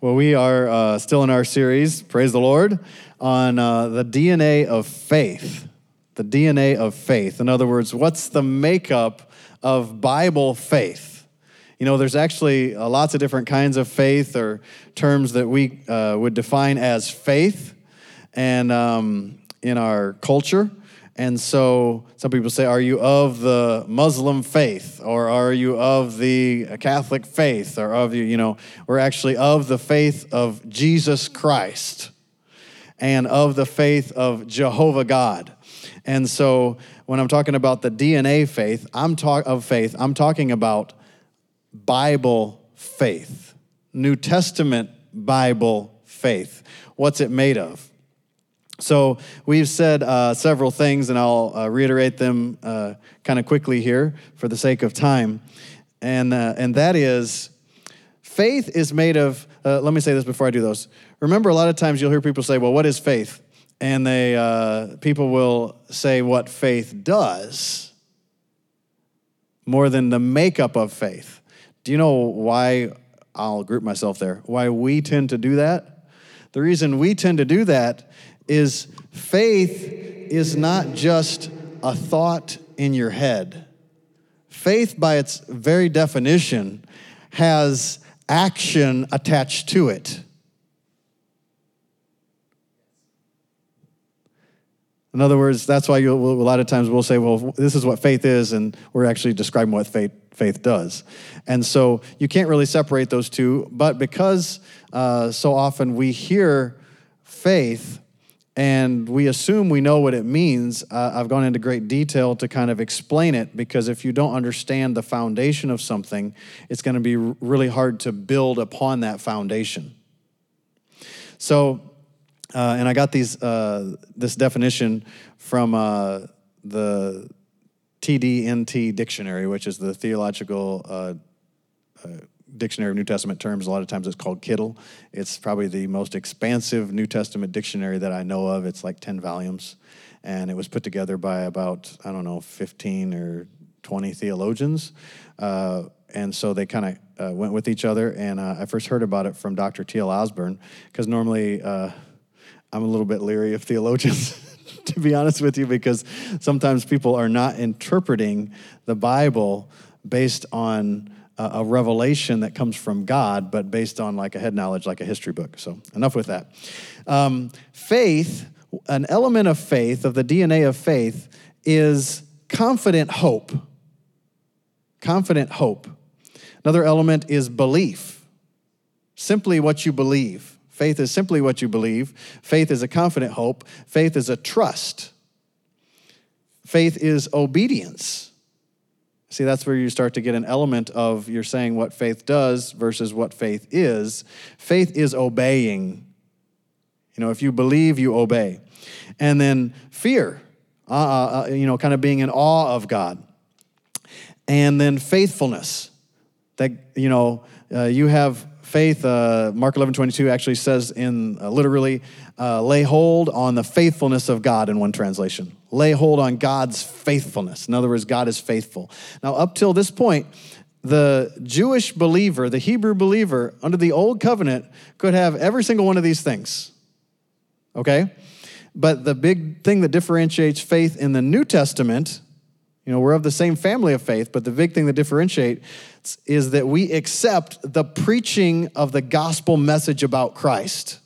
Well, we are uh, still in our series, praise the Lord, on uh, the DNA of faith. The DNA of faith. In other words, what's the makeup of Bible faith? You know, there's actually uh, lots of different kinds of faith or terms that we uh, would define as faith and um, in our culture. And so some people say, Are you of the Muslim faith? Or are you of the Catholic faith? Or of you, you know, we're actually of the faith of Jesus Christ and of the faith of Jehovah God. And so when I'm talking about the DNA faith, I'm talk of faith, I'm talking about Bible faith, New Testament Bible faith. What's it made of? So we've said uh, several things, and I'll uh, reiterate them uh, kind of quickly here for the sake of time. And, uh, and that is faith is made of, uh, let me say this before I do those. Remember, a lot of times you'll hear people say, well, what is faith? And they, uh, people will say what faith does more than the makeup of faith. Do you know why? I'll group myself there. Why we tend to do that? The reason we tend to do that is faith is not just a thought in your head. Faith, by its very definition, has action attached to it. In other words, that's why you, a lot of times we'll say, well, this is what faith is, and we're actually describing what faith, faith does. And so you can't really separate those two, but because uh, so often we hear faith and we assume we know what it means. Uh, I've gone into great detail to kind of explain it because if you don't understand the foundation of something, it's going to be really hard to build upon that foundation. So, uh, and I got these uh, this definition from uh, the TDNT dictionary, which is the theological uh, uh, Dictionary of New Testament terms. A lot of times it's called Kittel. It's probably the most expansive New Testament dictionary that I know of. It's like 10 volumes. And it was put together by about, I don't know, 15 or 20 theologians. Uh, and so they kind of uh, went with each other. And uh, I first heard about it from Dr. T.L. Osborn, because normally uh, I'm a little bit leery of theologians. to be honest with you, because sometimes people are not interpreting the Bible based on a revelation that comes from God, but based on like a head knowledge, like a history book. So, enough with that. Um, faith, an element of faith, of the DNA of faith, is confident hope. Confident hope. Another element is belief, simply what you believe. Faith is simply what you believe. Faith is a confident hope. Faith is a trust. Faith is obedience. See, that's where you start to get an element of you're saying what faith does versus what faith is. Faith is obeying. You know, if you believe, you obey. And then fear, uh, uh, uh, you know, kind of being in awe of God. And then faithfulness, that, you know, uh, you have faith, uh, Mark 11 22 actually says in uh, literally, lay hold on the faithfulness of God in one translation. Lay hold on God's faithfulness. In other words, God is faithful. Now, up till this point, the Jewish believer, the Hebrew believer under the old covenant could have every single one of these things. Okay? But the big thing that differentiates faith in the New Testament you know, we're of the same family of faith, but the big thing that differentiates is that we accept the preaching of the gospel message about Christ.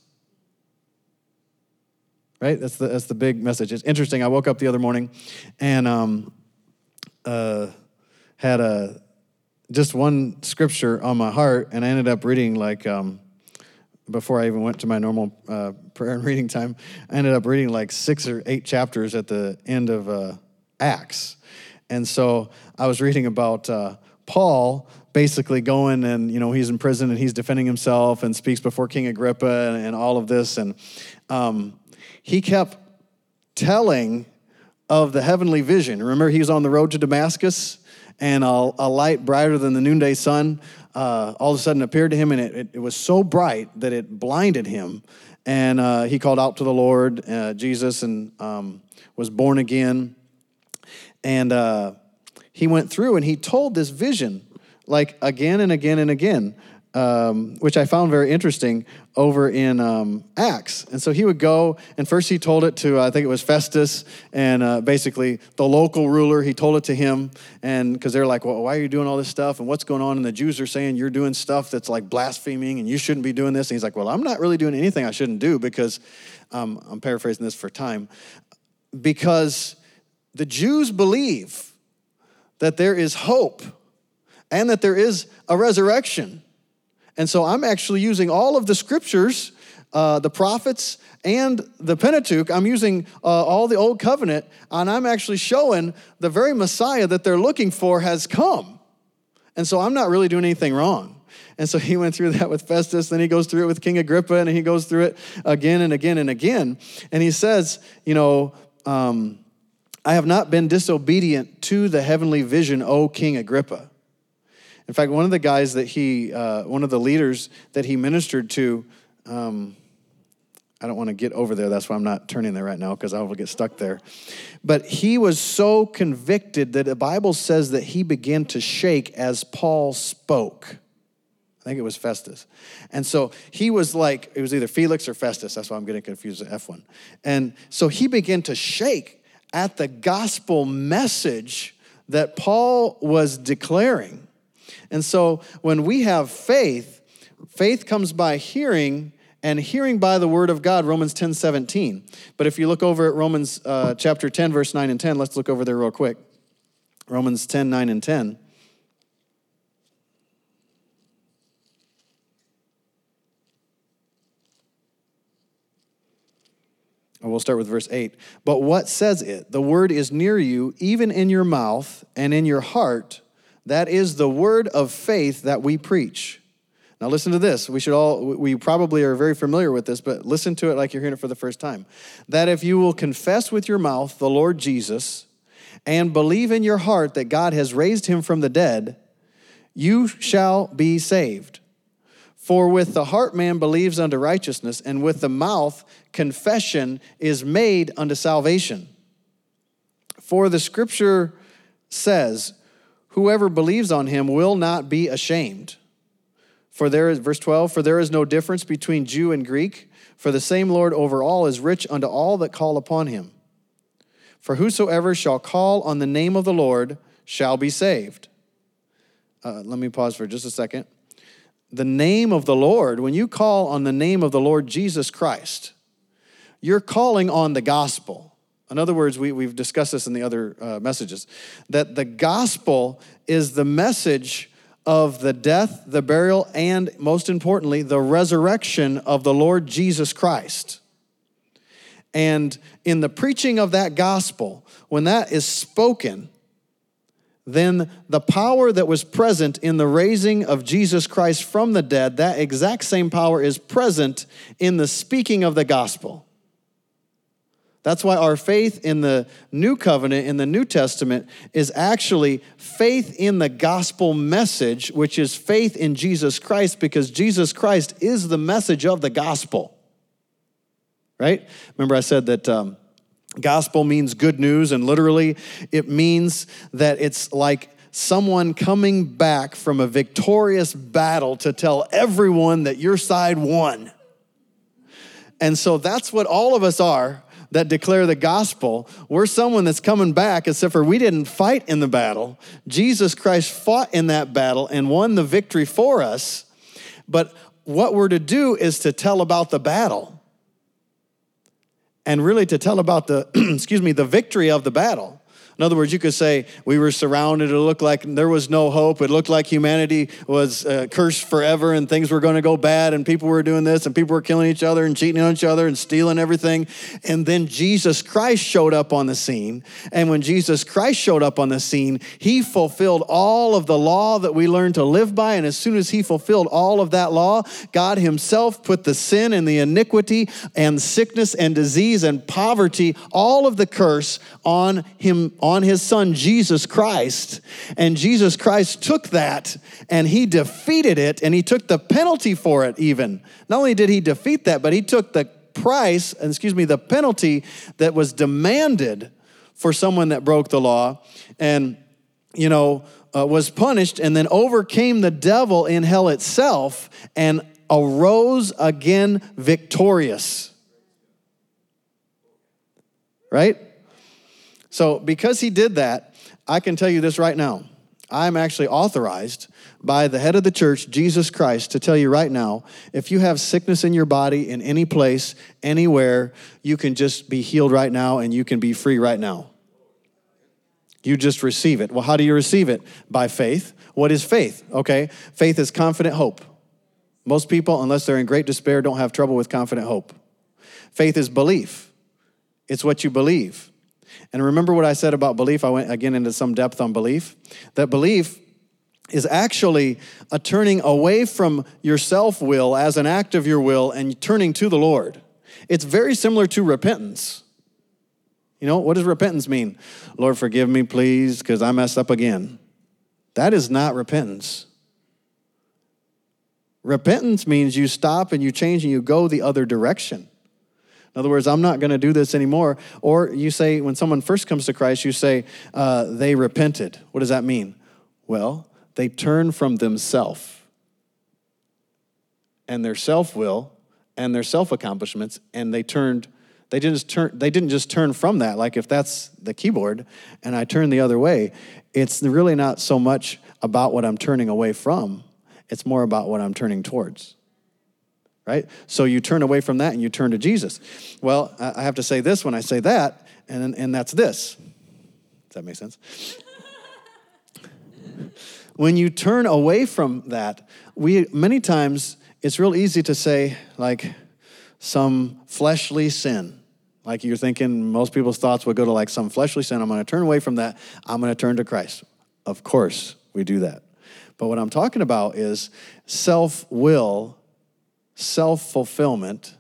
Right? That's the, that's the big message. It's interesting. I woke up the other morning and um, uh, had a just one scripture on my heart, and I ended up reading like um, before I even went to my normal uh, prayer and reading time. I ended up reading like six or eight chapters at the end of uh, Acts and so I was reading about uh, Paul basically going and, you know, he's in prison and he's defending himself and speaks before King Agrippa and, and all of this. And um, he kept telling of the heavenly vision. Remember, he was on the road to Damascus and a, a light brighter than the noonday sun uh, all of a sudden appeared to him and it, it, it, was so bright that it blinded him. And uh, he called out to the Lord, uh, Jesus, and um, was born again and uh, he went through and he told this vision like again and again and again um, which I found very interesting over in um, Acts. And so he would go, and first he told it to, I think it was Festus, and uh, basically the local ruler, he told it to him. And because they're like, well, why are you doing all this stuff? And what's going on? And the Jews are saying you're doing stuff that's like blaspheming and you shouldn't be doing this. And he's like, well, I'm not really doing anything I shouldn't do because, um, I'm paraphrasing this for time, because the Jews believe that there is hope and that there is a resurrection. And so I'm actually using all of the scriptures, uh, the prophets, and the Pentateuch. I'm using uh, all the Old Covenant, and I'm actually showing the very Messiah that they're looking for has come. And so I'm not really doing anything wrong. And so he went through that with Festus, then he goes through it with King Agrippa, and he goes through it again and again and again. And he says, you know, um, I have not been disobedient to the heavenly vision, O King Agrippa. In fact, one of the guys that he, uh, one of the leaders that he ministered to, um, I don't want to get over there. That's why I'm not turning there right now because I will get stuck there. But he was so convicted that the Bible says that he began to shake as Paul spoke. I think it was Festus. And so he was like, it was either Felix or Festus. That's why I'm getting confused with F1. And so he began to shake at the gospel message that Paul was declaring. And so when we have faith, faith comes by hearing and hearing by the word of God, Romans 10 17. But if you look over at Romans uh, chapter 10, verse 9 and 10, let's look over there real quick. Romans 10 9 and 10. we'll start with verse 8. But what says it? The word is near you, even in your mouth and in your heart that is the word of faith that we preach. Now, listen to this. We should all, we probably are very familiar with this, but listen to it like you're hearing it for the first time. That if you will confess with your mouth the Lord Jesus and believe in your heart that God has raised him from the dead, you shall be saved. For with the heart man believes unto righteousness, and with the mouth confession is made unto salvation. For the scripture says, whoever believes on him will not be ashamed. For there is, verse 12, for there is no difference between Jew and Greek, for the same Lord over all is rich unto all that call upon him. For whosoever shall call on the name of the Lord shall be saved. Uh, let me pause for just a second. The name of the Lord, when you call on the name of the Lord Jesus Christ, you're calling on the gospel. In other words, we, we've discussed this in the other uh, messages, that the gospel is the message of the death, the burial, and most importantly, the resurrection of the Lord Jesus Christ. And in the preaching of that gospel, when that is spoken, then the power that was present in the raising of Jesus Christ from the dead, that exact same power is present in the speaking of the gospel. That's why our faith in the new covenant, in the New Testament, is actually faith in the gospel message, which is faith in Jesus Christ, because Jesus Christ is the message of the gospel. Right? Remember, I said that um, gospel means good news, and literally it means that it's like someone coming back from a victorious battle to tell everyone that your side won. And so that's what all of us are that declare the gospel. We're someone that's coming back, except for we didn't fight in the battle. Jesus Christ fought in that battle and won the victory for us. But what we're to do is to tell about the battle and really to tell about the, excuse me, the victory of the battle. In other words, you could say we were surrounded. It looked like there was no hope. It looked like humanity was uh, cursed forever and things were going to go bad and people were doing this and people were killing each other and cheating on each other and stealing everything. And then Jesus Christ showed up on the scene. And when Jesus Christ showed up on the scene, he fulfilled all of the law that we learned to live by. And as soon as he fulfilled all of that law, God himself put the sin and the iniquity and sickness and disease and poverty, all of the curse on him on his son Jesus Christ. And Jesus Christ took that and he defeated it and he took the penalty for it, even. Not only did he defeat that, but he took the price, excuse me, the penalty that was demanded for someone that broke the law. And, you know, uh, was punished and then overcame the devil in hell itself and arose again victorious. Right? So, because he did that, I can tell you this right now. I'm actually authorized by the head of the church, Jesus Christ, to tell you right now if you have sickness in your body in any place, anywhere, you can just be healed right now and you can be free right now. You just receive it. Well, how do you receive it? By faith. What is faith? Okay, faith is confident hope. Most people, unless they're in great despair, don't have trouble with confident hope. Faith is belief, it's what you believe. And remember what I said about belief? I went again into some depth on belief. That belief is actually a turning away from your self will as an act of your will and turning to the Lord. It's very similar to repentance. You know, what does repentance mean? Lord, forgive me, please, because I messed up again. That is not repentance. Repentance means you stop and you change and you go the other direction. In other words, I'm not going to do this anymore. Or you say, when someone first comes to Christ, you say, uh, they repented. What does that mean? Well, they turn from themselves and their self will and their self accomplishments, and they turned. They didn't just turn. They didn't just turn from that. Like if that's the keyboard, and I turn the other way, it's really not so much about what I'm turning away from. It's more about what I'm turning towards right? So you turn away from that and you turn to Jesus. Well, I have to say this when I say that, and, and that's this. Does that make sense? when you turn away from that, we many times it's real easy to say like some fleshly sin. Like you're thinking most people's thoughts would go to like some fleshly sin. I'm going to turn away from that. I'm going to turn to Christ. Of course, we do that. But what I'm talking about is self will self fulfillment,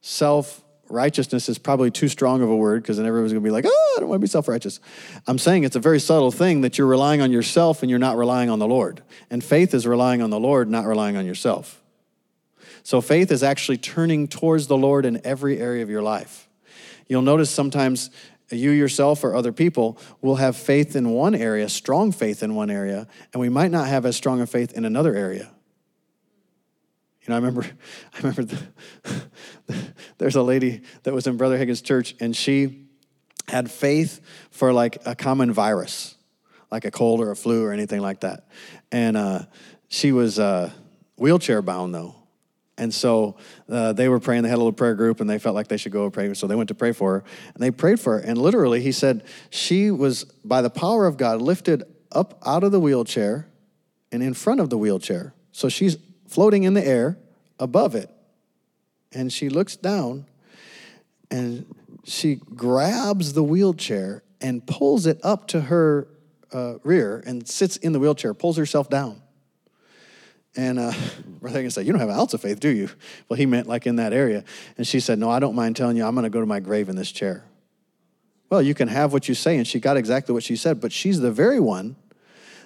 self righteousness is probably too strong of a word because then everyone's going to be like, oh, I don't want to be self righteous. I'm saying it's a very subtle thing that you're relying on yourself and you're not relying on the Lord. And faith is relying on the Lord, not relying on yourself. So faith is actually turning towards the Lord in every area of your life. You'll notice sometimes you yourself or other people will have faith in one area, strong faith in one area, and we might not have as strong a faith in another area. You know, I remember, I remember the, there's a lady that was in Brother Hagin's church, and she had faith for like a common virus, like a cold or a flu or anything like that. And uh, she was uh, wheelchair bound though. And so uh, they were praying. They had a little prayer group, and they felt like they should go and pray. So they went to pray for her, and they prayed for her. And literally, he said she was, by the power of God, lifted up out of the wheelchair and in front of the wheelchair. So she's floating in the air above it. And she looks down and she grabs the wheelchair and pulls it up to her uh, rear and sits in the wheelchair, pulls herself down. And uh, Hagin said, You don't have an ounce of faith, do you? Well, he meant like in that area. And she said, No, I don't mind telling you, I'm going to go to my grave in this chair. Well, you can have what you say. And she got exactly what she said, but she's the very one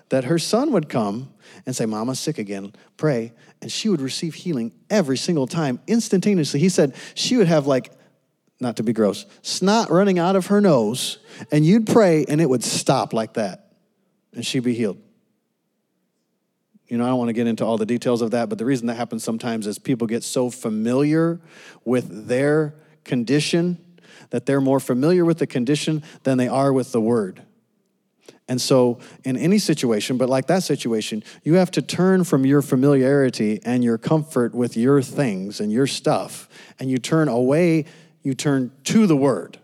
that her son would come and say, Mama's sick again, pray. And she would receive healing every single time, instantaneously. He said she would have, like, not to be gross, snot running out of her nose, and you'd pray and it would stop like that, and she'd be healed. You know, I don't want to get into all the details of that, but the reason that happens sometimes is people get so familiar with their condition that they're more familiar with the condition than they are with the word. And so, in any situation, but like that situation, you have to turn from your familiarity and your comfort with your things and your stuff, and you turn away, you turn to the Word.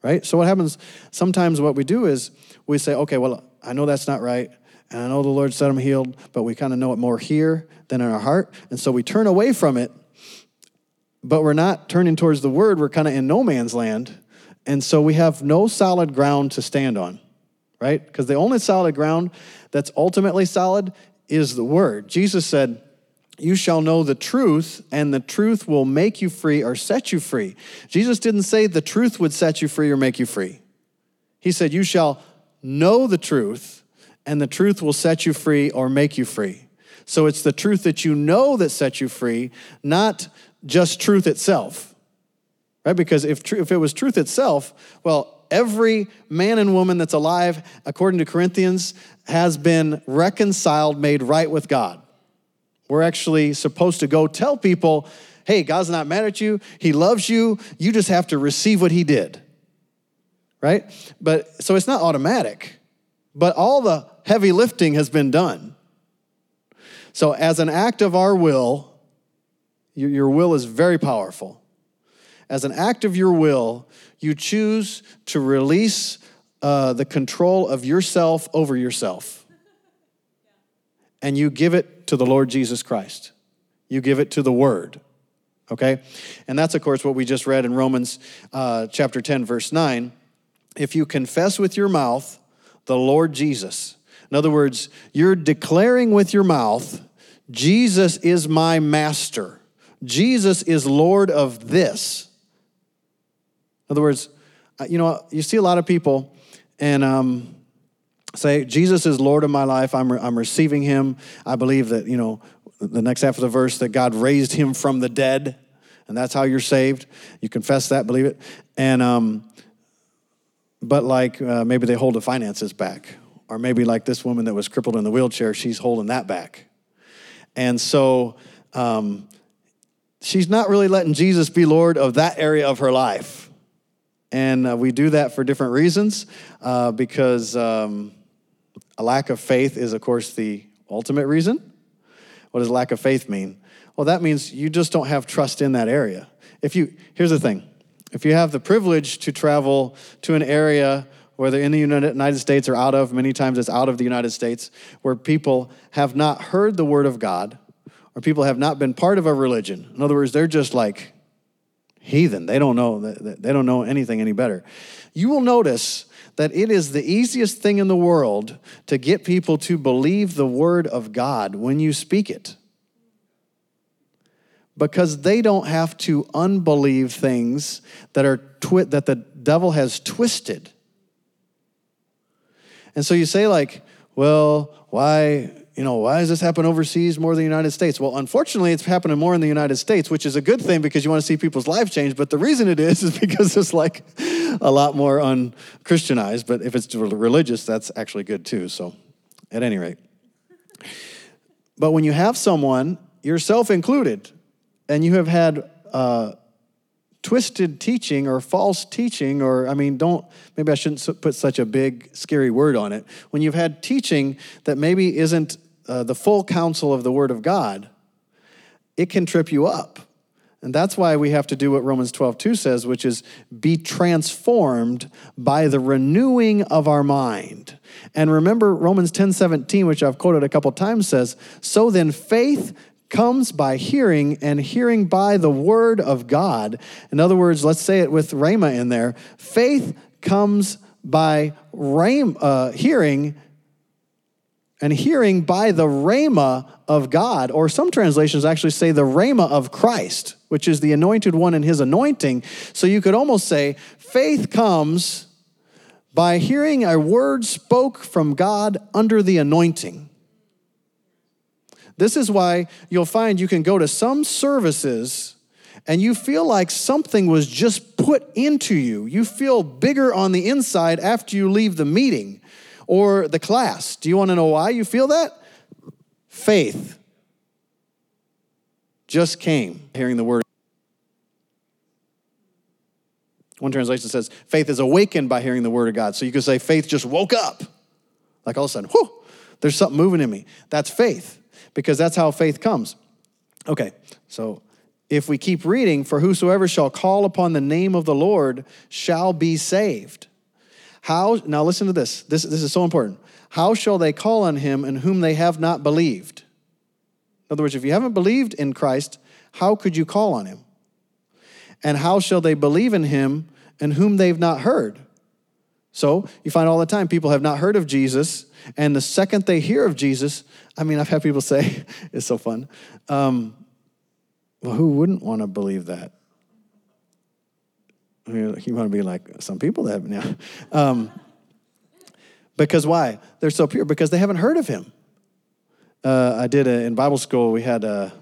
Right? So, what happens sometimes, what we do is we say, okay, well, I know that's not right, and I know the Lord said I'm healed, but we kind of know it more here than in our heart. And so we turn away from it, but we're not turning towards the Word. We're kind of in no man's land. And so we have no solid ground to stand on right? Because the only solid ground that's ultimately solid is the word. Jesus said, You shall know the truth, and the truth will make you free or set you free. Jesus didn't say the truth would set you free or make you free. He said, You shall know the truth, and the truth will set you free or make you free. So it's the truth that you know that sets you free, not just truth itself. Right? Because if, tr- if it was truth itself, well, every man and woman that's alive, according to Corinthians, has been reconciled, made right with God. We're actually supposed to go tell people, hey, God's not mad at you. He loves you. You just have to receive what He did. Right? But so it's not automatic, but all the heavy lifting has been done. So, as an act of our will, your, will is very powerful. As an act of your will, you choose to release uh, the control of yourself over yourself. And you give it to the Lord Jesus Christ. You give it to the Word. Okay? And that's, of course, what we just read in Romans uh, chapter 10, verse 9. If you confess with your mouth the Lord Jesus, in other words, you're declaring with your mouth, Jesus is my master. Jesus is Lord of this. In other words, uh, you know, you see a lot of people and um, say, Jesus is Lord of my life. I'm, re- I'm receiving him. I believe that, you know, the next half of the verse, that God raised him from the dead, and that's how you're saved. You confess that, believe it. And, um, but like uh, maybe they hold the finances back. Or maybe like this woman that was crippled in the wheelchair, she's holding that back. And so um, she's not really letting Jesus be Lord of that area of her life. And uh, we do that for different reasons uh, because um, a lack of faith is, of course, the ultimate reason. What does lack of faith mean? Well, that means you just don't have trust in that area. If you, here's the thing if you have the privilege to travel to an area, whether in the United States or out of, many times it's out of the United States, where people have not heard the word of God or people have not been part of a religion. In other words, they're just like heathen. They don't know they don't know anything any better. You will notice that it is the easiest thing in the world to get people to believe the word of God when you speak it. Because they don't have to unbelieve things that are twi- that the devil has twisted. And so you say like, well, why you know, why does this happen overseas more than the United States? Well, unfortunately, it's happening more in the United States, which is a good thing because you want to see people's lives change. But the reason it is is because it's like a lot more unchristianized. But if it's religious, that's actually good too. So, at any rate. But when you have someone, yourself included, and you have had uh, twisted teaching or false teaching, or I mean, don't, maybe I shouldn't put such a big, scary word on it. When you've had teaching that maybe isn't uh, the full counsel of the Word of God, it can trip you up. And that's why we have to do what Romans 12, 2 says, which is be transformed by the renewing of our mind. And remember, Romans 10, 17, which I've quoted a couple times, says, So then faith comes by hearing, and hearing by the word of God. In other words, let's say it with Rhema in there faith comes by rhema, uh, hearing, and hearing by the rhema of God, or some translations actually say the rhema of Christ, which is the anointed one and his anointing. So you could almost say faith comes by hearing a word spoke from God under the anointing. This is why you'll find you can go to some services and you feel like something was just put into you. You feel bigger on the inside after you leave the meeting or the class. Do you want to know why you feel that? Faith just came hearing the word. One translation says, faith is awakened by hearing the word of God. So you could say, faith just woke up. Like all of a sudden, whoo, there's something moving in me. That's faith, because that's how faith comes. Okay, so if we keep reading, for whosoever shall call upon the name of the Lord shall be saved. How, now listen to this. This, this is so important. How shall they call on him in whom they have not believed? In other words, if you haven't believed in Christ, how could you call on him? And how shall they believe in him in whom they've not heard? So you find all the time people have not heard of Jesus, and the second they hear of Jesus, I mean, I've had people say, it's so fun. Um, well, who wouldn't want to believe that? You want to be like some people that have now. Um, because why? They're so pure. Because they haven't heard of him. Uh, I did a, in Bible school. We had a,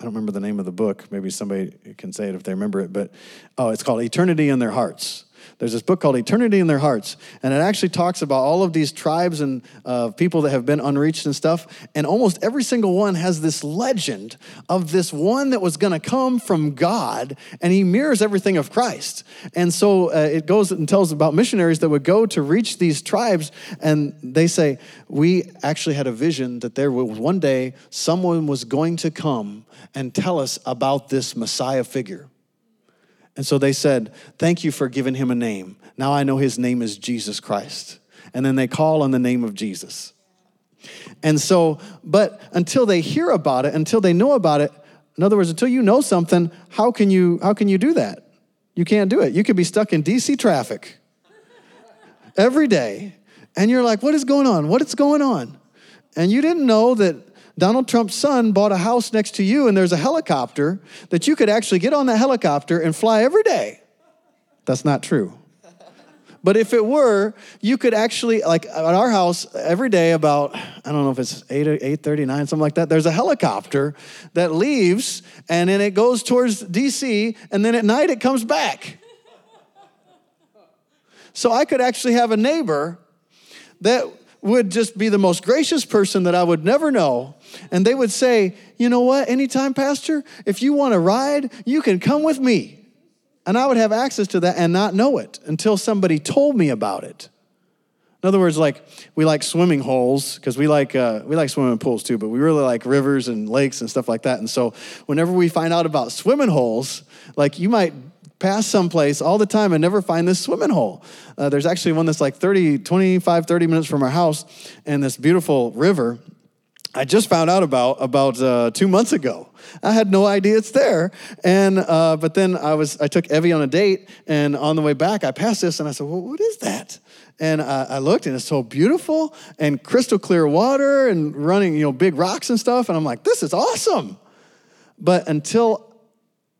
I don't remember the name of the book. Maybe somebody can say it if they remember it. But oh, it's called Eternity in Their Hearts. There's this book called Eternity in Their Hearts, and it actually talks about all of these tribes and uh, people that have been unreached and stuff. And almost every single one has this legend of this one that was going to come from God, and he mirrors everything of Christ. And so uh, it goes and tells about missionaries that would go to reach these tribes, and they say, We actually had a vision that there was one day someone was going to come and tell us about this Messiah figure. And so they said, Thank you for giving him a name. Now I know his name is Jesus Christ. And then they call on the name of Jesus. And so, but until they hear about it, until they know about it, in other words, until you know something, how can you how can you do that? You can't do it. You could be stuck in DC traffic every day, and you're like, what is going on? What is going on? And you didn't know that Donald Trump's son bought a house next to you and there's a helicopter that you could actually get on that helicopter and fly every day. That's not true. But if it were, you could actually, like at our house, every day about, I don't know if it's 8 or 8.39, something like that, there's a helicopter that leaves and then it goes towards DC and then at night it comes back. So I could actually have a neighbor that would just be the most gracious person that I would never know. And they would say, You know what? Anytime, Pastor, if you want to ride, you can come with me. And I would have access to that and not know it until somebody told me about it. In other words, like we like swimming holes because we like uh, we like swimming pools too, but we really like rivers and lakes and stuff like that. And so, whenever we find out about swimming holes, like you might pass someplace all the time and never find this swimming hole. Uh, there's actually one that's like 30, 25, 30 minutes from our house and this beautiful river. I just found out about about uh, two months ago. I had no idea it's there, and uh, but then I was I took Evie on a date, and on the way back I passed this, and I said, "Well, what is that?" And I, I looked, and it's so beautiful and crystal clear water, and running you know big rocks and stuff, and I'm like, "This is awesome." But until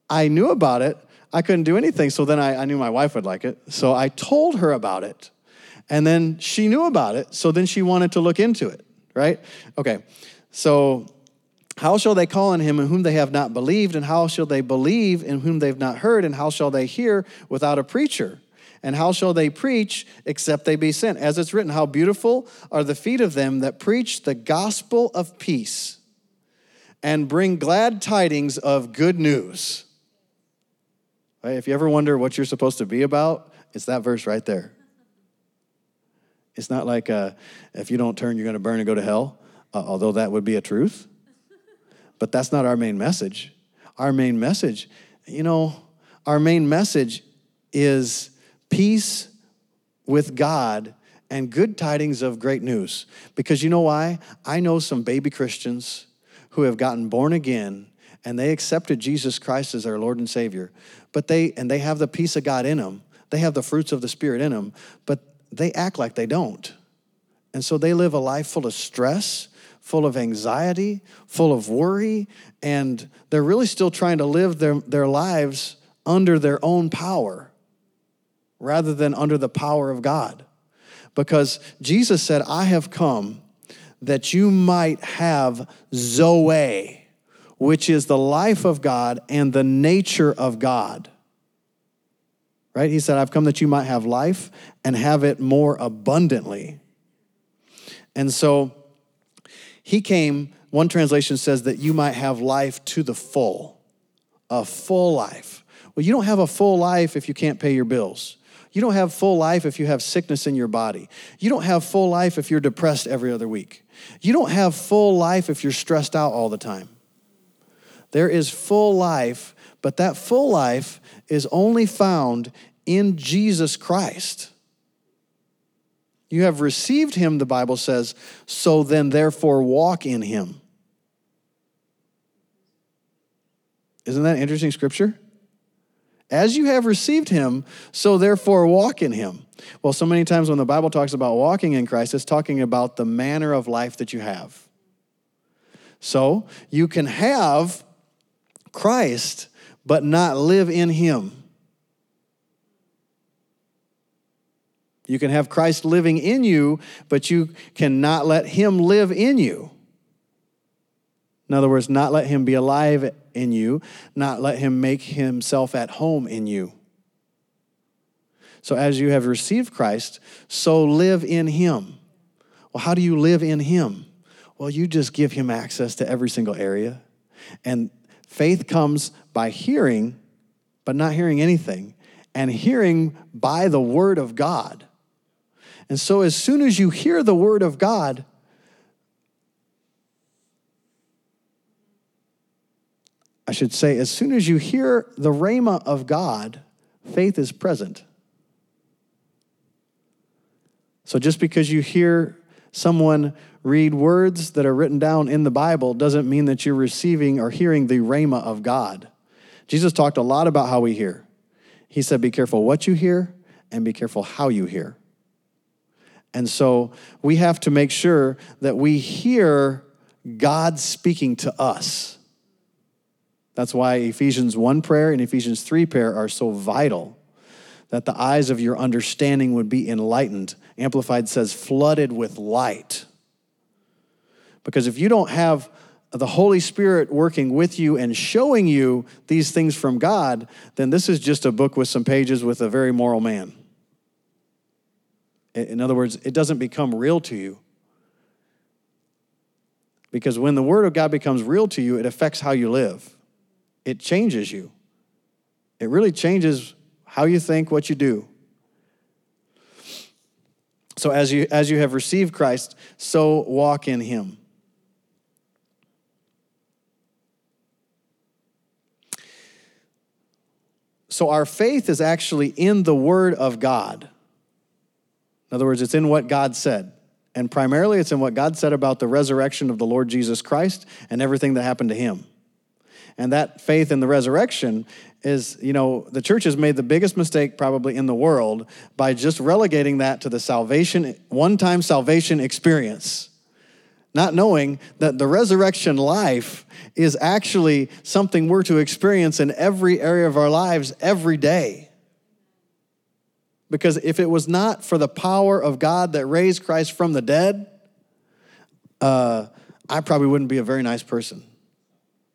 I knew about it, I couldn't do anything. So then I, I knew my wife would like it. So I told her about it. And then she knew about it. So then she wanted to look into it, right? Okay. So how shall they call on him in whom they have not believed? And how shall they believe in whom they've not heard? And how shall they hear without a preacher? And how shall they preach except they be sent? As it's written, how beautiful are the feet of them that preach the gospel of peace and bring glad tidings of good news. Right? If you ever wonder what you're supposed to be about, it's that verse right there. It's not like uh, if you don't turn, you're going to burn and go to hell, uh, although that would be a truth. But that's not our main message. Our main message, you know, our main message is peace with God and good tidings of great news. Because you know why? I know some baby Christians who have gotten born again and they accepted Jesus Christ as their Lord and Savior, but they and they have the peace of God in them. They have the fruits of the Spirit in them, but they act like they don't. And so they live a life full of stress, full of anxiety, full of worry, and they're really still trying to live their, their lives under their own power rather than under the power of God. Because Jesus said, I have come that you might have Zoe which is the life of God and the nature of God. Right? He said, I've come that you might have life and have it more abundantly. And so he came, one translation says that you might have life to the full, a full life. Well, you don't have a full life if you can't pay your bills. You don't have full life if you have sickness in your body. You don't have full life if you're depressed every other week. You don't have full life if you're stressed out all the time. There is full life, but that full life is only found in Jesus Christ. You have received him, the Bible says, so then therefore walk in him. Isn't that interesting scripture? As you have received him, so therefore walk in him. Well, so many times when the Bible talks about walking in Christ, it's talking about the manner of life that you have. So you can have Christ, but not live in him. You can have Christ living in you, but you cannot let him live in you. In other words, not let him be alive in you, not let him make himself at home in you. So as you have received Christ, so live in him. Well, how do you live in him? Well, you just give him access to every single area. And faith comes by hearing, but not hearing anything, and hearing by the word of God. And so as soon as you hear the word of God, I should say, as soon as you hear the rhema of God, faith is present. So just because you hear someone read words that are written down in the Bible doesn't mean that you're receiving or hearing the rhema of God. Jesus talked a lot about how we hear. He said, Be careful what you hear and be careful how you hear. And so we have to make sure that we hear God speaking to us. That's why Ephesians 1 prayer and Ephesians 3 prayer are so vital that the eyes of your understanding would be enlightened. Amplified says, flooded with light. Because if you don't have the Holy Spirit working with you and showing you these things from God, then this is just a book with some pages with a very moral man. In other words, it doesn't become real to you. Because when the Word of God becomes real to you, it affects how you live, it changes you. It really changes how you think, what you do. So as you as you have received Christ, so walk in him. So our faith is actually in the word of God. In other words, it's in what God said. And primarily it's in what God said about the resurrection of the Lord Jesus Christ and everything that happened to him. And that faith in the resurrection is, you know, the church has made the biggest mistake probably in the world by just relegating that to the salvation, one time salvation experience. Not knowing that the resurrection life is actually something we're to experience in every area of our lives every day. Because if it was not for the power of God that raised Christ from the dead, uh, I probably wouldn't be a very nice person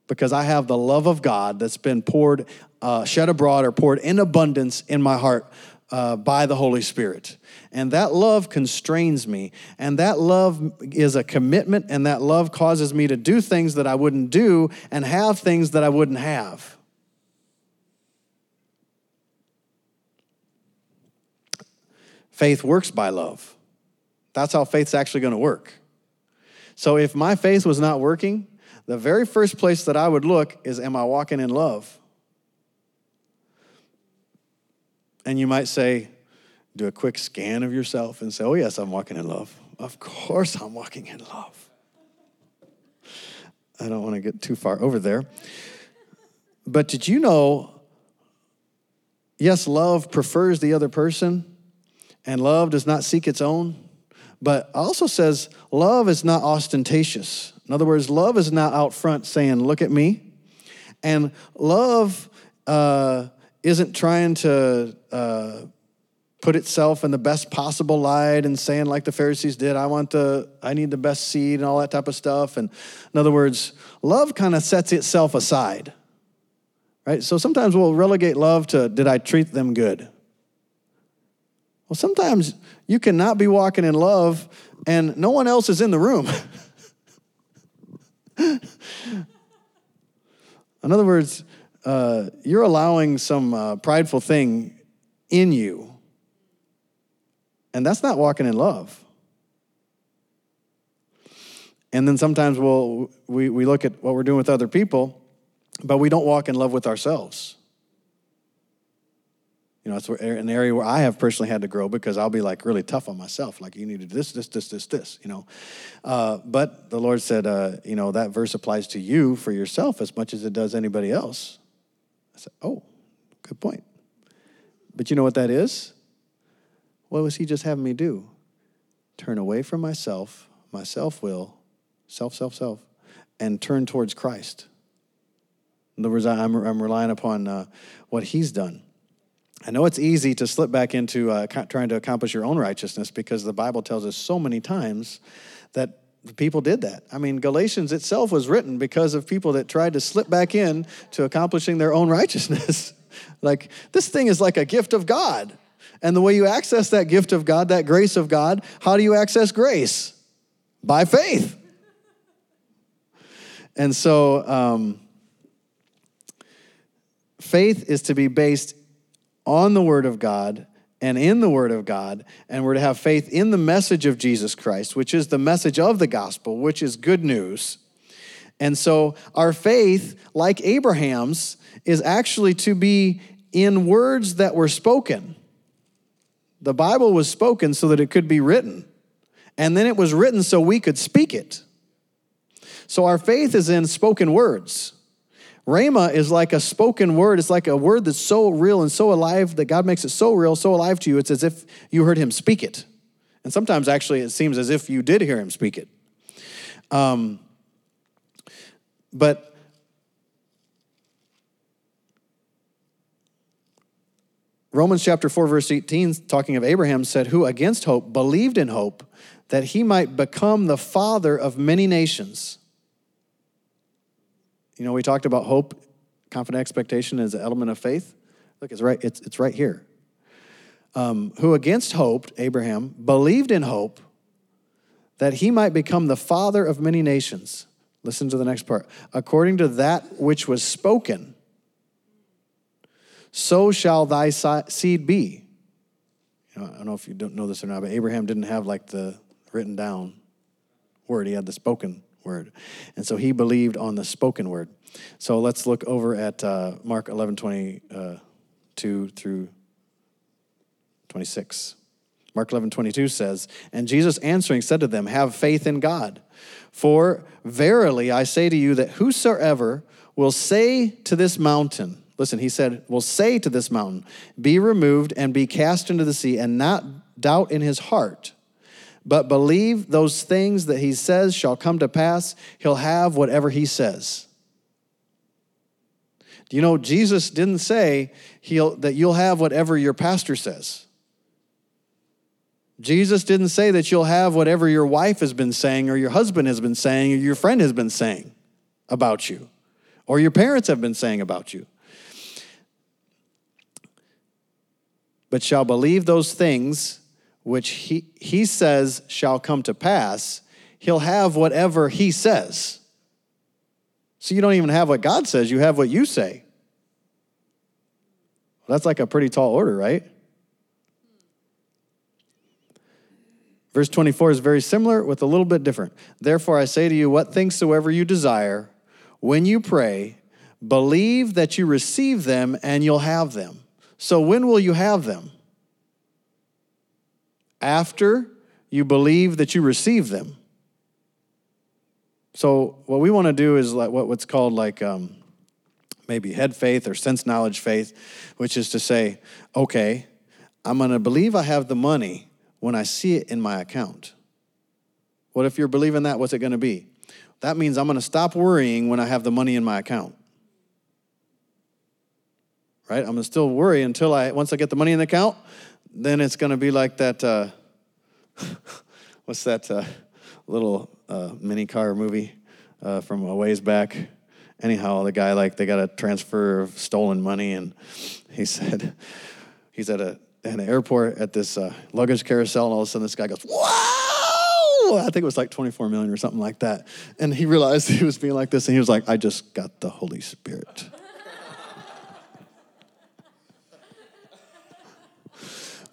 because I have the love of God that's been poured, uh, shed abroad, or poured in abundance in my heart uh, by the Holy Spirit. And that love constrains me. And that love is a commitment, and that love causes me to do things that I wouldn't do and have things that I wouldn't have. Faith works by love. That's how faith's actually going to work. So if my faith was not working, the very first place that I would look is Am I walking in love? And you might say, Do a quick scan of yourself and say, Oh, yes, I'm walking in love. Of course, I'm walking in love. I don't want to get too far over there. But did you know, yes, love prefers the other person, and love does not seek its own? But also says love is not ostentatious. In other words, love is not out front saying, Look at me. And love uh, isn't trying to uh, put itself in the best possible light and saying, like the Pharisees did, I want the, I need the best seed and all that type of stuff. And in other words, love kind of sets itself aside. Right? So sometimes we'll relegate love to, did I treat them good? Well, sometimes you cannot be walking in love and no one else is in the room. in other words, uh, you're allowing some uh, prideful thing in you, and that's not walking in love. And then sometimes we'll, we, we look at what we're doing with other people, but we don't walk in love with ourselves. You know, it's an area where I have personally had to grow because I'll be like really tough on myself. Like, you need to do this, this, this, this, this, you know. Uh, but the Lord said, uh, you know, that verse applies to you for yourself as much as it does anybody else. I said, oh, good point. But you know what that is? What was He just having me do? Turn away from myself, my self will, self, self, self, and turn towards Christ. In other words, I'm, I'm relying upon uh, what He's done. I know it's easy to slip back into uh, trying to accomplish your own righteousness because the Bible tells us so many times that people did that. I mean, Galatians itself was written because of people that tried to slip back in to accomplishing their own righteousness. like, this thing is like a gift of God. And the way you access that gift of God, that grace of God, how do you access grace? By faith. And so, um, faith is to be based on the Word of God and in the Word of God, and we're to have faith in the message of Jesus Christ, which is the message of the gospel, which is good news. And so, our faith, like Abraham's, is actually to be in words that were spoken. The Bible was spoken so that it could be written, and then it was written so we could speak it. So, our faith is in spoken words. Rhema is like a spoken word. It's like a word that's so real and so alive that God makes it so real, so alive to you. It's as if you heard him speak it. And sometimes actually it seems as if you did hear him speak it. Um, but Romans chapter 4, verse 18, talking of Abraham, said, Who against hope believed in hope that he might become the father of many nations. You know, we talked about hope, confident expectation as an element of faith. Look, it's right, it's, it's right here. Um, who against hope, Abraham, believed in hope that he might become the father of many nations. Listen to the next part. According to that which was spoken, so shall thy seed be. You know, I don't know if you don't know this or not, but Abraham didn't have like the written down word, he had the spoken word. And so he believed on the spoken word. So let's look over at uh, Mark 11 22 through 26. Mark 11 22 says, And Jesus answering said to them, Have faith in God. For verily I say to you that whosoever will say to this mountain, listen, he said, will say to this mountain, Be removed and be cast into the sea, and not doubt in his heart but believe those things that he says shall come to pass, he'll have whatever he says. Do you know Jesus didn't say he'll, that you'll have whatever your pastor says? Jesus didn't say that you'll have whatever your wife has been saying, or your husband has been saying, or your friend has been saying about you, or your parents have been saying about you. But shall believe those things which he, he says shall come to pass, he'll have whatever he says. So you don't even have what God says, you have what you say. Well, that's like a pretty tall order, right? Verse 24 is very similar with a little bit different. Therefore, I say to you, what things soever you desire, when you pray, believe that you receive them and you'll have them. So, when will you have them? After you believe that you receive them. So, what we want to do is like what, what's called like um, maybe head faith or sense knowledge faith, which is to say, okay, I'm going to believe I have the money when I see it in my account. What if you're believing that? What's it going to be? That means I'm going to stop worrying when I have the money in my account. Right? I'm going to still worry until I, once I get the money in the account, then it's going to be like that. Uh, what's that uh, little uh, mini car movie uh, from a ways back? Anyhow, the guy like they got a transfer of stolen money, and he said he's at a an airport at this uh, luggage carousel, and all of a sudden this guy goes, "Whoa!" I think it was like 24 million or something like that, and he realized he was being like this, and he was like, "I just got the Holy Spirit."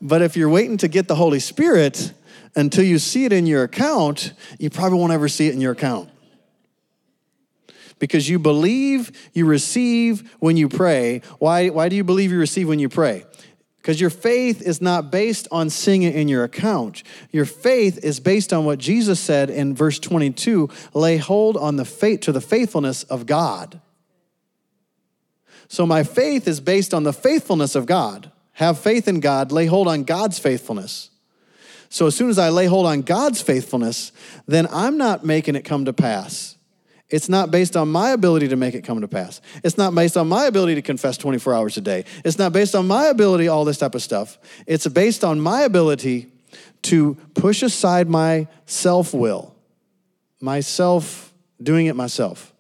But if you're waiting to get the Holy Spirit until you see it in your account, you probably won't ever see it in your account. Because you believe you receive when you pray. Why, why do you believe you receive when you pray? Because your faith is not based on seeing it in your account. Your faith is based on what Jesus said in verse 22 lay hold on the faith to the faithfulness of God. So my faith is based on the faithfulness of God have faith in God, lay hold on God's faithfulness. So as soon as I lay hold on God's faithfulness, then I'm not making it come to pass. It's not based on my ability to make it come to pass. It's not based on my ability to confess 24 hours a day. It's not based on my ability, all this type of stuff. It's based on my ability to push aside my self will, myself doing it myself,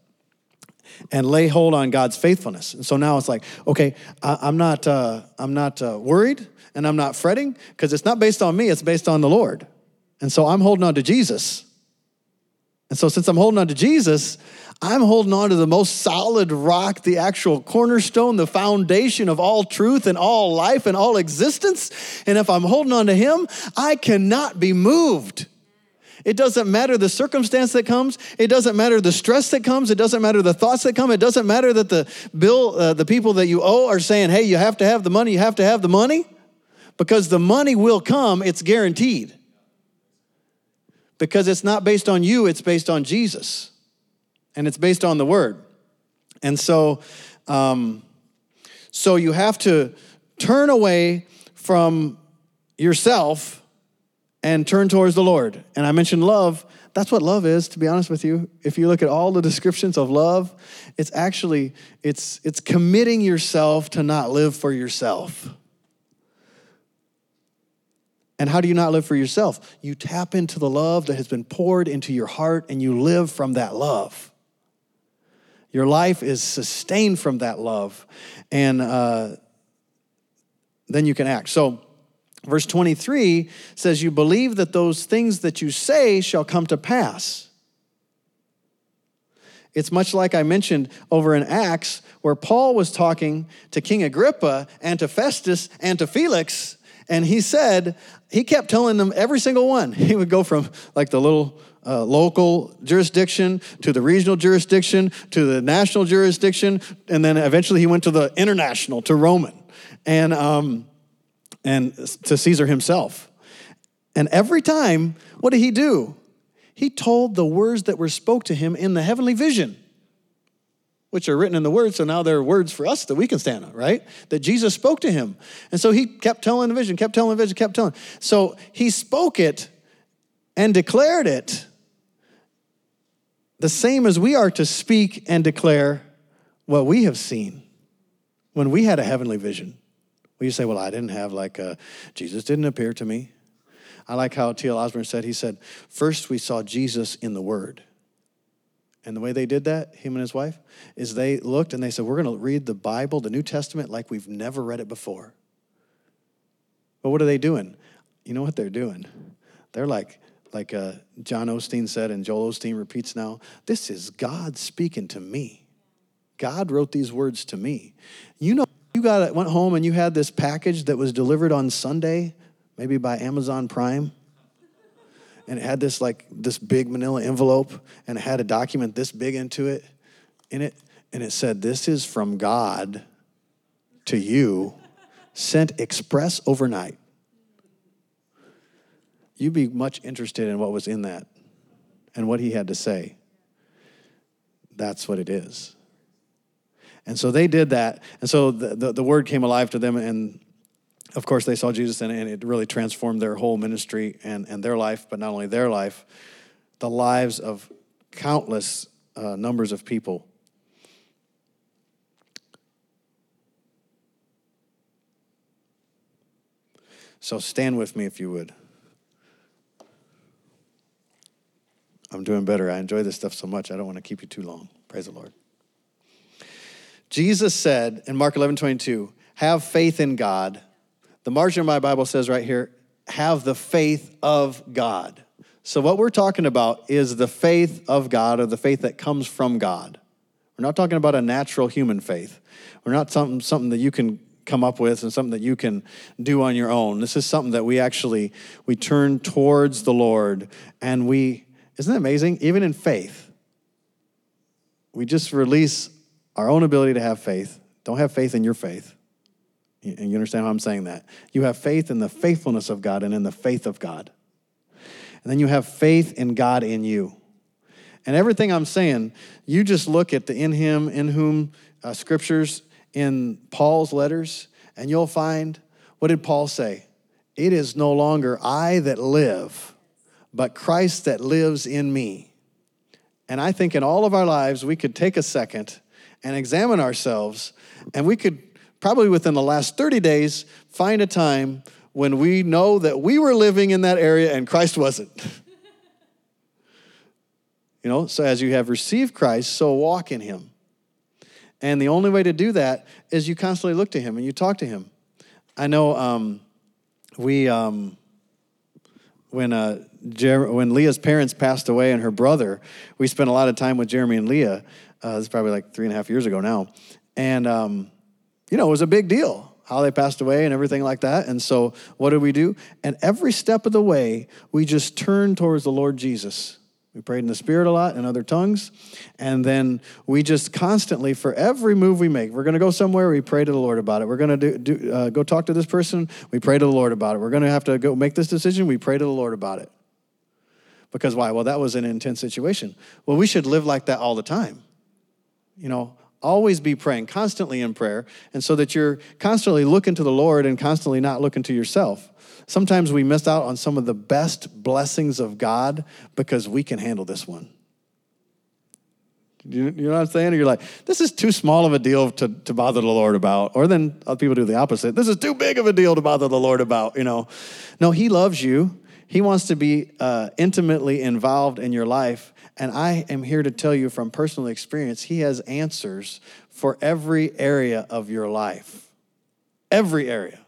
and lay hold on God's faithfulness. And so now it's like, okay, I, am not, uh, I'm not uh, worried and I'm not fretting because it's not based on me, it's based on the Lord. And so I'm holding on to Jesus. And so since I'm holding on to Jesus, I'm holding on to the most solid rock, the actual cornerstone, the foundation of all truth and all life and all existence. And if I'm holding on to Him, I cannot be moved. It doesn't matter the circumstance that comes. It doesn't matter the stress that comes. It doesn't matter the thoughts that come. It doesn't matter that the bill, uh, the people that you owe are saying, hey, you have to have the money, you have to have the money. Because the money will come, it's guaranteed. Because it's not based on you, it's based on Jesus. And it's based on the word. And so, um, so you have to turn away from yourself and turn towards the Lord. And I mentioned love. That's what love is, to be honest with you. If you look at all the descriptions of love, it's actually it's it's committing yourself to not live for yourself. And how do you not live for yourself? You tap into the love that has been poured into your heart and you live from that love. Your life is sustained from that love. And uh, then you can act. So, Verse 23 says, You believe that those things that you say shall come to pass. It's much like I mentioned over in Acts, where Paul was talking to King Agrippa and to Festus and to Felix, and he said, he kept telling them every single one. He would go from like the little uh, local jurisdiction to the regional jurisdiction to the national jurisdiction, and then eventually he went to the international, to Roman. And, um, and to Caesar himself. And every time, what did he do? He told the words that were spoke to him in the heavenly vision, which are written in the word, so now they're words for us that we can stand on, right? That Jesus spoke to him. And so he kept telling the vision, kept telling the vision, kept telling. So he spoke it and declared it the same as we are to speak and declare what we have seen when we had a heavenly vision. Well, you say, well, I didn't have like, a, Jesus didn't appear to me. I like how T.L. Osborn said, he said, first we saw Jesus in the Word. And the way they did that, him and his wife, is they looked and they said, We're going to read the Bible, the New Testament, like we've never read it before. But what are they doing? You know what they're doing? They're like, like uh, John Osteen said, and Joel Osteen repeats now, this is God speaking to me. God wrote these words to me. You know, got went home and you had this package that was delivered on Sunday, maybe by Amazon Prime, and it had this like this big manila envelope and it had a document this big into it in it and it said this is from God to you sent express overnight. You'd be much interested in what was in that and what he had to say. That's what it is. And so they did that. And so the, the, the word came alive to them. And of course, they saw Jesus, and, and it really transformed their whole ministry and, and their life, but not only their life, the lives of countless uh, numbers of people. So stand with me if you would. I'm doing better. I enjoy this stuff so much. I don't want to keep you too long. Praise the Lord. Jesus said in Mark 11 22, have faith in God. The margin of my Bible says right here, have the faith of God. So, what we're talking about is the faith of God or the faith that comes from God. We're not talking about a natural human faith. We're not something, something that you can come up with and something that you can do on your own. This is something that we actually we turn towards the Lord and we isn't that amazing? Even in faith, we just release our own ability to have faith. Don't have faith in your faith. And you understand how I'm saying that? You have faith in the faithfulness of God and in the faith of God. And then you have faith in God in you. And everything I'm saying, you just look at the in him, in whom uh, scriptures in Paul's letters, and you'll find what did Paul say? It is no longer I that live, but Christ that lives in me. And I think in all of our lives, we could take a second and examine ourselves, and we could probably within the last 30 days find a time when we know that we were living in that area and Christ wasn't. you know, so as you have received Christ, so walk in him. And the only way to do that is you constantly look to Him and you talk to Him. I know um, we, um, when, uh, Jer- when Leah's parents passed away and her brother, we spent a lot of time with Jeremy and Leah. Uh, this is probably like three and a half years ago now. And, um, you know, it was a big deal how they passed away and everything like that. And so, what did we do? And every step of the way, we just turned towards the Lord Jesus. We prayed in the Spirit a lot in other tongues. And then we just constantly, for every move we make, we're going to go somewhere, we pray to the Lord about it. We're going to do, do uh, go talk to this person, we pray to the Lord about it. We're going to have to go make this decision, we pray to the Lord about it. Because why? Well, that was an intense situation. Well, we should live like that all the time. You know, always be praying, constantly in prayer, and so that you're constantly looking to the Lord and constantly not looking to yourself. Sometimes we miss out on some of the best blessings of God because we can handle this one. You, know what I'm saying? Or you're like, this is too small of a deal to, to bother the Lord about. Or then other people do the opposite. This is too big of a deal to bother the Lord about, you know. No, He loves you. He wants to be uh, intimately involved in your life. And I am here to tell you from personal experience, He has answers for every area of your life. Every area.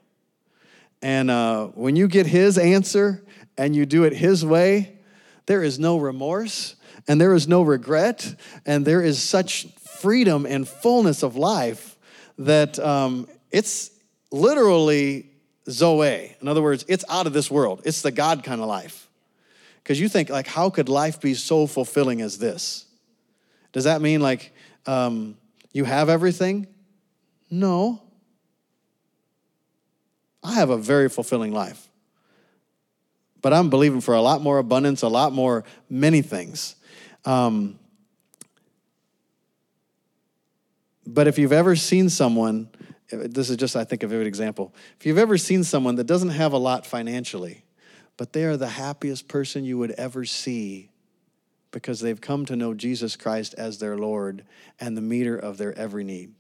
And uh, when you get His answer and you do it His way, there is no remorse and there is no regret and there is such freedom and fullness of life that um, it's literally Zoe. In other words, it's out of this world. It's the God kind of life. Because you think, like, how could life be so fulfilling as this? Does that mean, like, um, you have everything? No. I have a very fulfilling life. But I'm believing for a lot more abundance, a lot more many things. Um, but if you've ever seen someone this is just, I think, a vivid example. If you've ever seen someone that doesn't have a lot financially, but they are the happiest person you would ever see because they've come to know Jesus Christ as their Lord and the meter of their every need.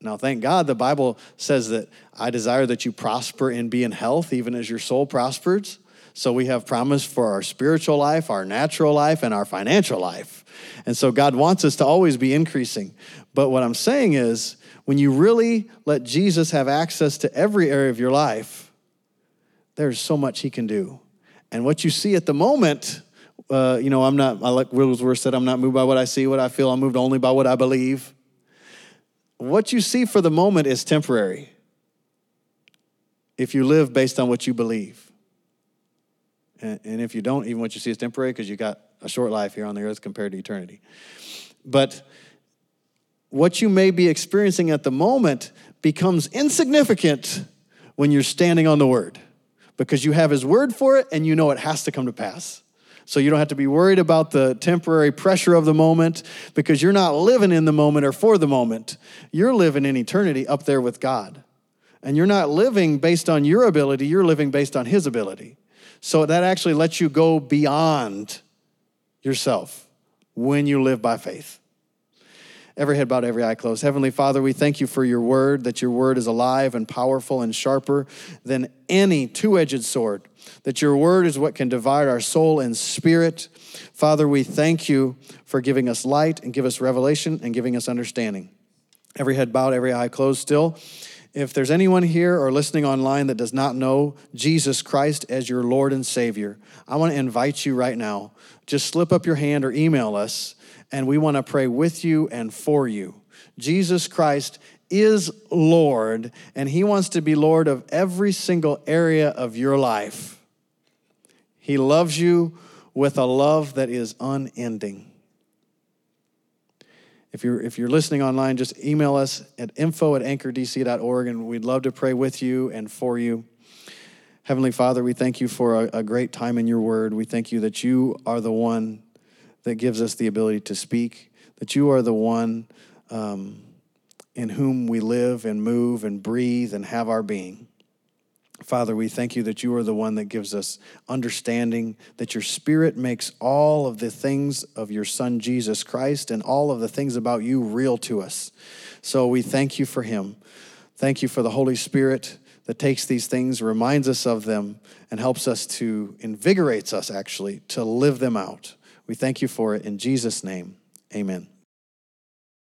Now, thank God the Bible says that I desire that you prosper and be in health, even as your soul prospers. So we have promise for our spiritual life, our natural life, and our financial life. And so God wants us to always be increasing. But what I'm saying is, when you really let Jesus have access to every area of your life, there's so much he can do. And what you see at the moment, uh, you know, I'm not, I like Wigglesworth said, I'm not moved by what I see, what I feel, I'm moved only by what I believe. What you see for the moment is temporary if you live based on what you believe. And, and if you don't, even what you see is temporary because you got a short life here on the earth compared to eternity. But what you may be experiencing at the moment becomes insignificant when you're standing on the word because you have his word for it and you know it has to come to pass. So you don't have to be worried about the temporary pressure of the moment because you're not living in the moment or for the moment. You're living in eternity up there with God. And you're not living based on your ability, you're living based on his ability. So that actually lets you go beyond yourself when you live by faith. Every head bowed, every eye closed. Heavenly Father, we thank you for your word, that your word is alive and powerful and sharper than any two edged sword, that your word is what can divide our soul and spirit. Father, we thank you for giving us light and give us revelation and giving us understanding. Every head bowed, every eye closed still. If there's anyone here or listening online that does not know Jesus Christ as your Lord and Savior, I want to invite you right now. Just slip up your hand or email us and we want to pray with you and for you. Jesus Christ is Lord, and He wants to be Lord of every single area of your life. He loves you with a love that is unending. If you're, if you're listening online, just email us at info at anchordc.org, and we'd love to pray with you and for you. Heavenly Father, we thank you for a, a great time in your word. We thank you that you are the one that gives us the ability to speak, that you are the one um, in whom we live and move and breathe and have our being. Father, we thank you that you are the one that gives us understanding, that your spirit makes all of the things of your son Jesus Christ and all of the things about you real to us. So we thank you for him. Thank you for the Holy Spirit that takes these things, reminds us of them, and helps us to, invigorates us actually, to live them out. We thank you for it in Jesus' name. Amen.